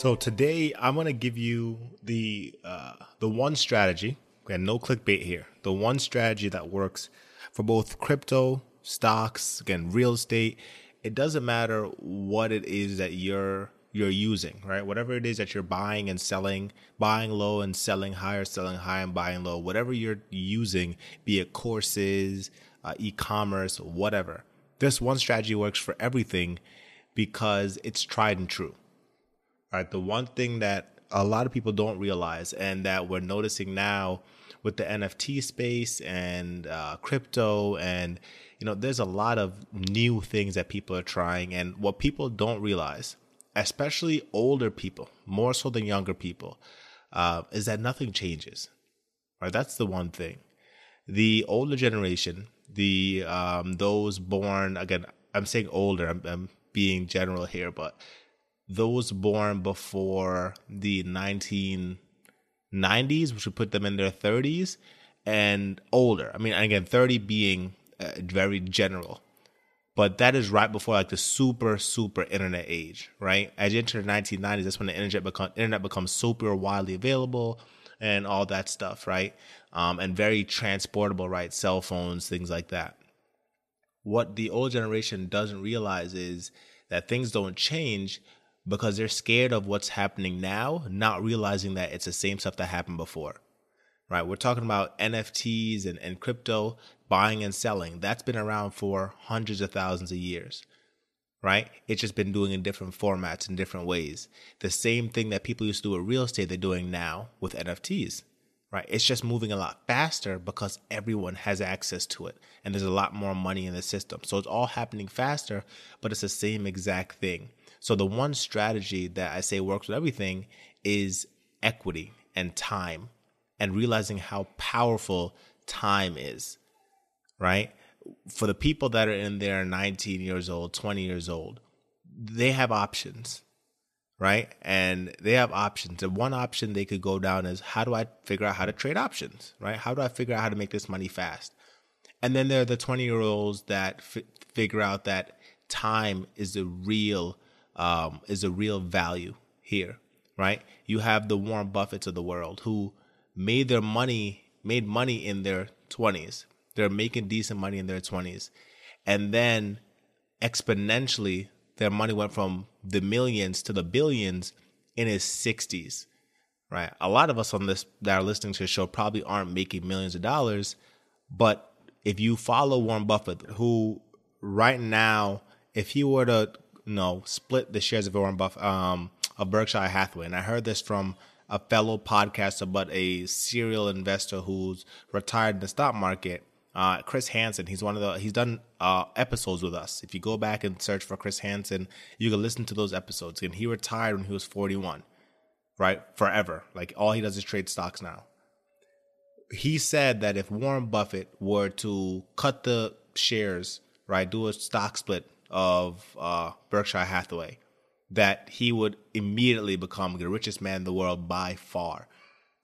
So today I'm to give you the uh, the one strategy and no clickbait here. The one strategy that works for both crypto, stocks, again, real estate. It doesn't matter what it is that you're you're using, right? Whatever it is that you're buying and selling, buying low and selling high or selling high and buying low, whatever you're using, be it courses, uh, e-commerce, whatever. This one strategy works for everything because it's tried and true. Right. The one thing that a lot of people don't realize and that we're noticing now with the NFT space and uh, crypto and you know there's a lot of new things that people are trying and what people don't realize especially older people more so than younger people uh, is that nothing changes right that's the one thing the older generation the um, those born again i'm saying older I'm, I'm being general here but those born before the 1990s, which would put them in their 30s, and older. I mean, again, 30 being uh, very general, but that is right before like the super super internet age, right? As you enter the 1990s, that's when the internet become internet becomes super widely available and all that stuff, right? Um, and very transportable, right? Cell phones, things like that. What the old generation doesn't realize is that things don't change because they're scared of what's happening now, not realizing that it's the same stuff that happened before. Right? We're talking about NFTs and, and crypto buying and selling. That's been around for hundreds of thousands of years. Right? It's just been doing in different formats in different ways. The same thing that people used to do with real estate, they're doing now with NFTs. Right? It's just moving a lot faster because everyone has access to it and there's a lot more money in the system. So it's all happening faster, but it's the same exact thing so the one strategy that I say works with everything is equity and time and realizing how powerful time is, right? For the people that are in there 19 years old, 20 years old, they have options, right? And they have options. And one option they could go down is how do I figure out how to trade options, right? How do I figure out how to make this money fast? And then there are the 20 year olds that f- figure out that time is the real um, is a real value here, right? You have the Warren Buffetts of the world who made their money, made money in their 20s. They're making decent money in their 20s. And then exponentially, their money went from the millions to the billions in his 60s, right? A lot of us on this that are listening to the show probably aren't making millions of dollars, but if you follow Warren Buffett, who right now, if he were to know, split the shares of Warren Buffett, um, of Berkshire Hathaway. And I heard this from a fellow podcaster, but a serial investor who's retired in the stock market. Uh, Chris Hansen, he's one of the, he's done uh, episodes with us. If you go back and search for Chris Hansen, you can listen to those episodes. And he retired when he was 41, right? Forever. Like all he does is trade stocks now. He said that if Warren Buffett were to cut the shares, right, do a stock split of uh, Berkshire Hathaway that he would immediately become the richest man in the world by far.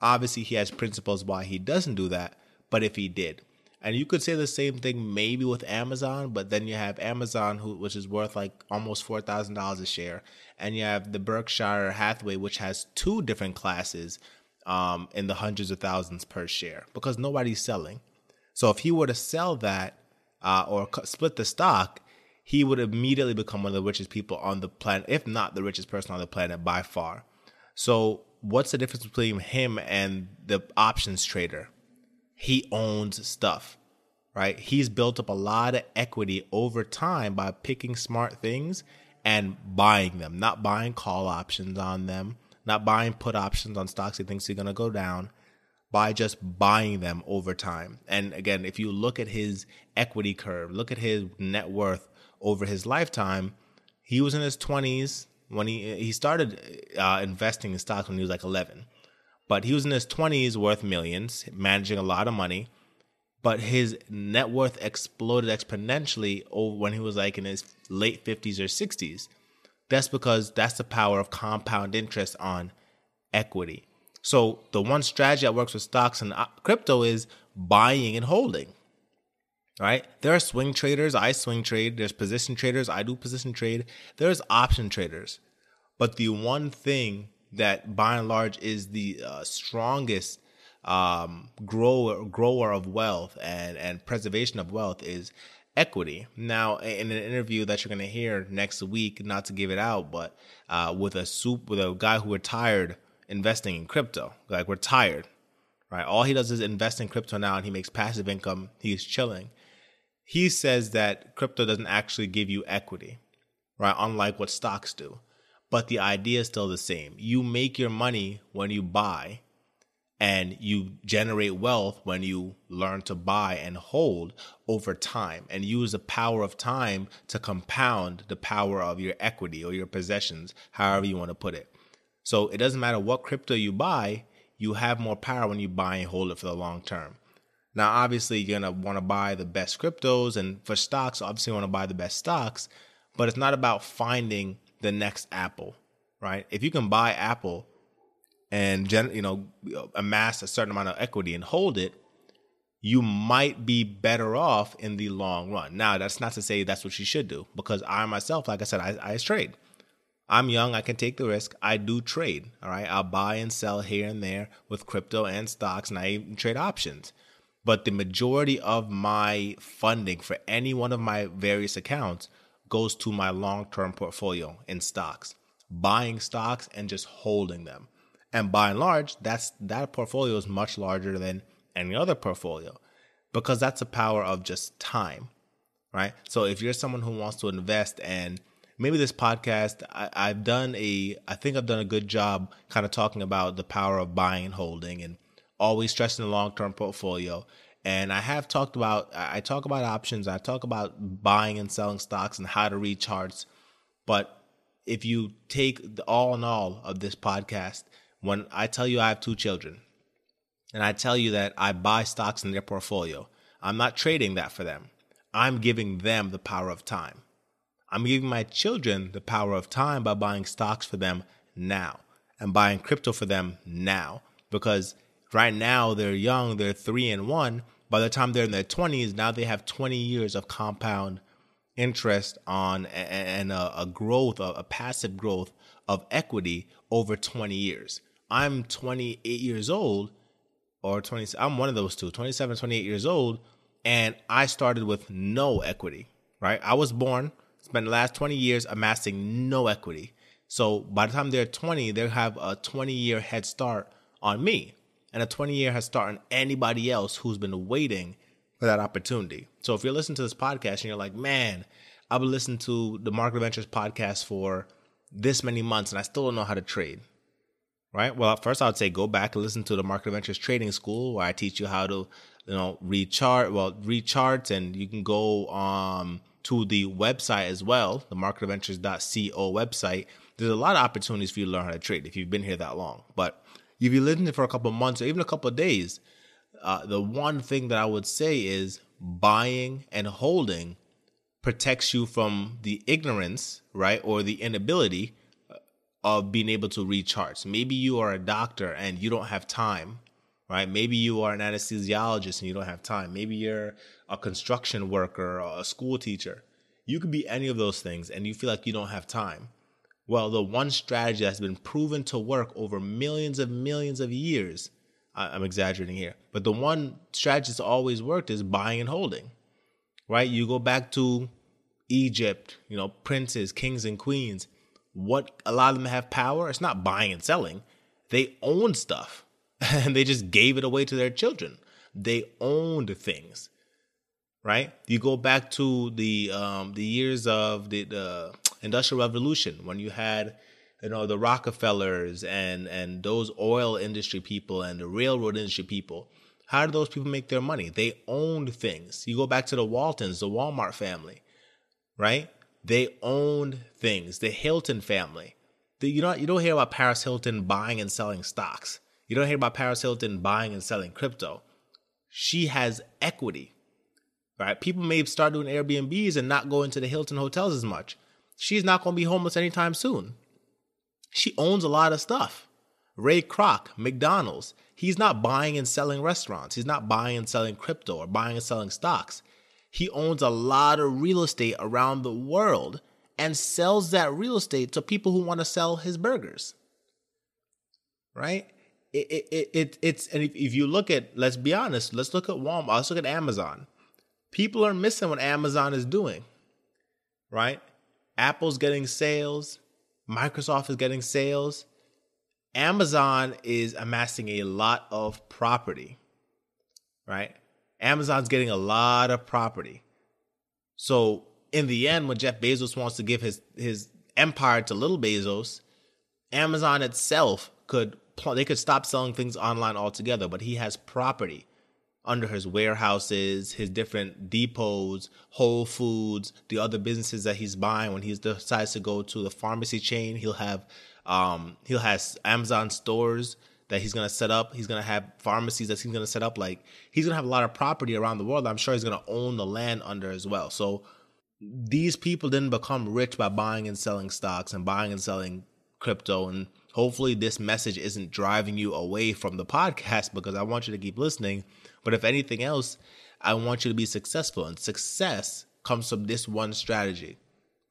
Obviously, he has principles why he doesn't do that, but if he did, and you could say the same thing maybe with Amazon, but then you have Amazon, who which is worth like almost four thousand dollars a share, and you have the Berkshire Hathaway, which has two different classes um, in the hundreds of thousands per share because nobody's selling. So if he were to sell that uh, or split the stock, he would immediately become one of the richest people on the planet, if not the richest person on the planet by far. So, what's the difference between him and the options trader? He owns stuff, right? He's built up a lot of equity over time by picking smart things and buying them, not buying call options on them, not buying put options on stocks he thinks are going to go down, by just buying them over time. And again, if you look at his equity curve, look at his net worth over his lifetime, he was in his 20s when he he started uh, investing in stocks when he was like 11. But he was in his 20s worth millions, managing a lot of money. But his net worth exploded exponentially over when he was like in his late 50s or 60s. That's because that's the power of compound interest on equity. So the one strategy that works with stocks and uh, crypto is buying and holding right? There are swing traders. I swing trade. There's position traders. I do position trade. There's option traders. But the one thing that by and large is the uh, strongest um, grower grower of wealth and and preservation of wealth is equity. Now, in an interview that you're going to hear next week, not to give it out, but uh, with a soup with a guy who retired investing in crypto, like retired, right? All he does is invest in crypto now, and he makes passive income. He's chilling. He says that crypto doesn't actually give you equity, right? Unlike what stocks do. But the idea is still the same. You make your money when you buy and you generate wealth when you learn to buy and hold over time and use the power of time to compound the power of your equity or your possessions, however you want to put it. So it doesn't matter what crypto you buy, you have more power when you buy and hold it for the long term. Now, obviously, you're going to want to buy the best cryptos, and for stocks, obviously, you want to buy the best stocks, but it's not about finding the next Apple, right? If you can buy Apple and gen, you know amass a certain amount of equity and hold it, you might be better off in the long run. Now, that's not to say that's what you should do because I myself, like I said, I, I trade. I'm young, I can take the risk. I do trade. All right. I'll buy and sell here and there with crypto and stocks, and I even trade options. But the majority of my funding for any one of my various accounts goes to my long term portfolio in stocks, buying stocks and just holding them. And by and large, that's that portfolio is much larger than any other portfolio because that's the power of just time, right? So if you're someone who wants to invest and maybe this podcast, I, I've done a, I think I've done a good job kind of talking about the power of buying and holding and always stressing the long term portfolio. And I have talked about, I talk about options, I talk about buying and selling stocks and how to read charts. But if you take the all in all of this podcast, when I tell you I have two children and I tell you that I buy stocks in their portfolio, I'm not trading that for them. I'm giving them the power of time. I'm giving my children the power of time by buying stocks for them now and buying crypto for them now because right now they're young, they're three and one. By the time they're in their 20s, now they have 20 years of compound interest on and a, a growth, a, a passive growth of equity over 20 years. I'm 28 years old or 20 I'm one of those two, 27, 28 years old and I started with no equity, right? I was born, spent the last 20 years amassing no equity. So by the time they're 20, they have a 20 year head start on me and a 20 year head start on anybody else who's been waiting for that opportunity. So if you're listening to this podcast and you're like, man, I've been listening to the Market Adventures podcast for this many months and I still don't know how to trade right? Well, first I would say go back and listen to the Market Adventures Trading School where I teach you how to, you know, read well, read charts, and you can go um to the website as well, the marketadventures.co website. There's a lot of opportunities for you to learn how to trade if you've been here that long. But if you listened for a couple months or even a couple days, uh, the one thing that I would say is buying and holding protects you from the ignorance, right, or the inability of being able to read charts. Maybe you are a doctor and you don't have time, right? Maybe you are an anesthesiologist and you don't have time. Maybe you're a construction worker or a school teacher. You could be any of those things and you feel like you don't have time. Well, the one strategy that's been proven to work over millions of millions of years, I'm exaggerating here, but the one strategy that's always worked is buying and holding, right? You go back to Egypt, you know, princes, kings, and queens what a lot of them have power. It's not buying and selling. They own stuff and they just gave it away to their children. They owned things, right? You go back to the um, the years of the, the Industrial Revolution when you had you know the Rockefellers and and those oil industry people and the railroad industry people. How did those people make their money? They owned things. You go back to the Waltons, the Walmart family, right? They owned things. The Hilton family. The, you don't you don't hear about Paris Hilton buying and selling stocks. You don't hear about Paris Hilton buying and selling crypto. She has equity. Right? People may start doing Airbnbs and not go into the Hilton hotels as much. She's not going to be homeless anytime soon. She owns a lot of stuff. Ray Kroc, McDonald's, he's not buying and selling restaurants. He's not buying and selling crypto or buying and selling stocks. He owns a lot of real estate around the world and sells that real estate to people who want to sell his burgers. Right? It, it, it, it it's and if, if you look at let's be honest, let's look at Walmart, let's look at Amazon. People are missing what Amazon is doing. Right? Apple's getting sales, Microsoft is getting sales. Amazon is amassing a lot of property. Right? Amazon's getting a lot of property. So in the end, when Jeff Bezos wants to give his his empire to little Bezos, Amazon itself could they could stop selling things online altogether. But he has property under his warehouses, his different depots, Whole Foods, the other businesses that he's buying. When he decides to go to the pharmacy chain, he'll have um, he'll has Amazon stores that he's gonna set up. He's gonna have pharmacies that he's gonna set up. Like he's gonna have a lot of property around the world. I'm sure he's gonna own the land under as well. So these people didn't become rich by buying and selling stocks and buying and selling crypto. And hopefully this message isn't driving you away from the podcast because I want you to keep listening. But if anything else, I want you to be successful. And success comes from this one strategy,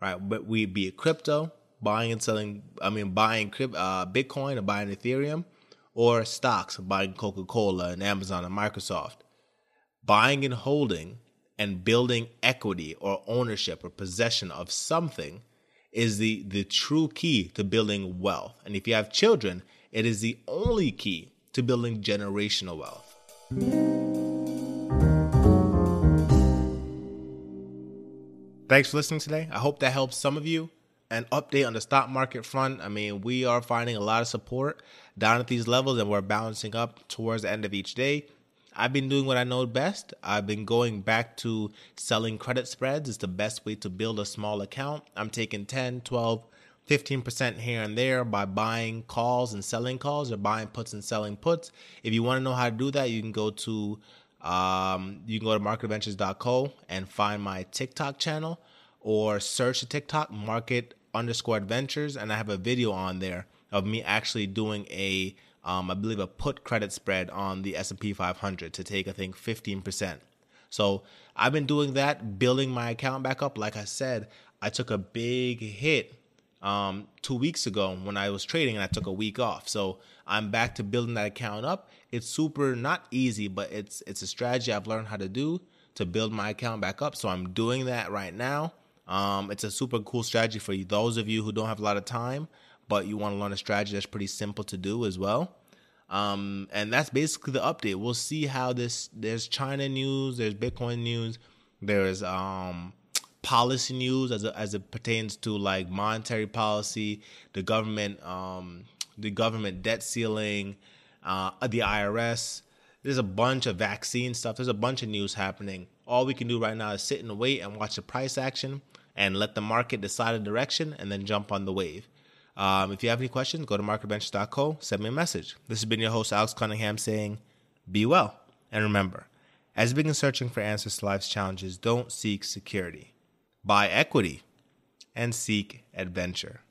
right? But we be it crypto, buying and selling, I mean, buying uh, Bitcoin or buying Ethereum or stocks, buying Coca Cola and Amazon and Microsoft. Buying and holding and building equity or ownership or possession of something is the, the true key to building wealth. And if you have children, it is the only key to building generational wealth. Thanks for listening today. I hope that helps some of you. An update on the stock market front. I mean, we are finding a lot of support down at these levels and we're bouncing up towards the end of each day. I've been doing what I know best. I've been going back to selling credit spreads. It's the best way to build a small account. I'm taking 10, 12, 15% here and there by buying calls and selling calls or buying puts and selling puts. If you want to know how to do that, you can go to um, you can go to marketadventures.co and find my TikTok channel or search the TikTok market underscore adventures and I have a video on there of me actually doing a, um, I believe a put credit spread on the S&P 500 to take I think 15%. So I've been doing that, building my account back up. Like I said, I took a big hit um, two weeks ago when I was trading and I took a week off. So I'm back to building that account up. It's super not easy, but it's it's a strategy I've learned how to do to build my account back up. So I'm doing that right now. Um, it's a super cool strategy for you. Those of you who don't have a lot of time but you want to learn a strategy that's pretty simple to do as well. Um, and that's basically the update. We'll see how this. There's China news. There's Bitcoin news. There's um, policy news as as it pertains to like monetary policy, the government, um, the government debt ceiling, uh, the IRS. There's a bunch of vaccine stuff. There's a bunch of news happening. All we can do right now is sit and wait and watch the price action and let the market decide a direction and then jump on the wave. Um, if you have any questions, go to marketadventures.co, send me a message. This has been your host, Alex Cunningham, saying, Be well. And remember, as you begin searching for answers to life's challenges, don't seek security, buy equity, and seek adventure.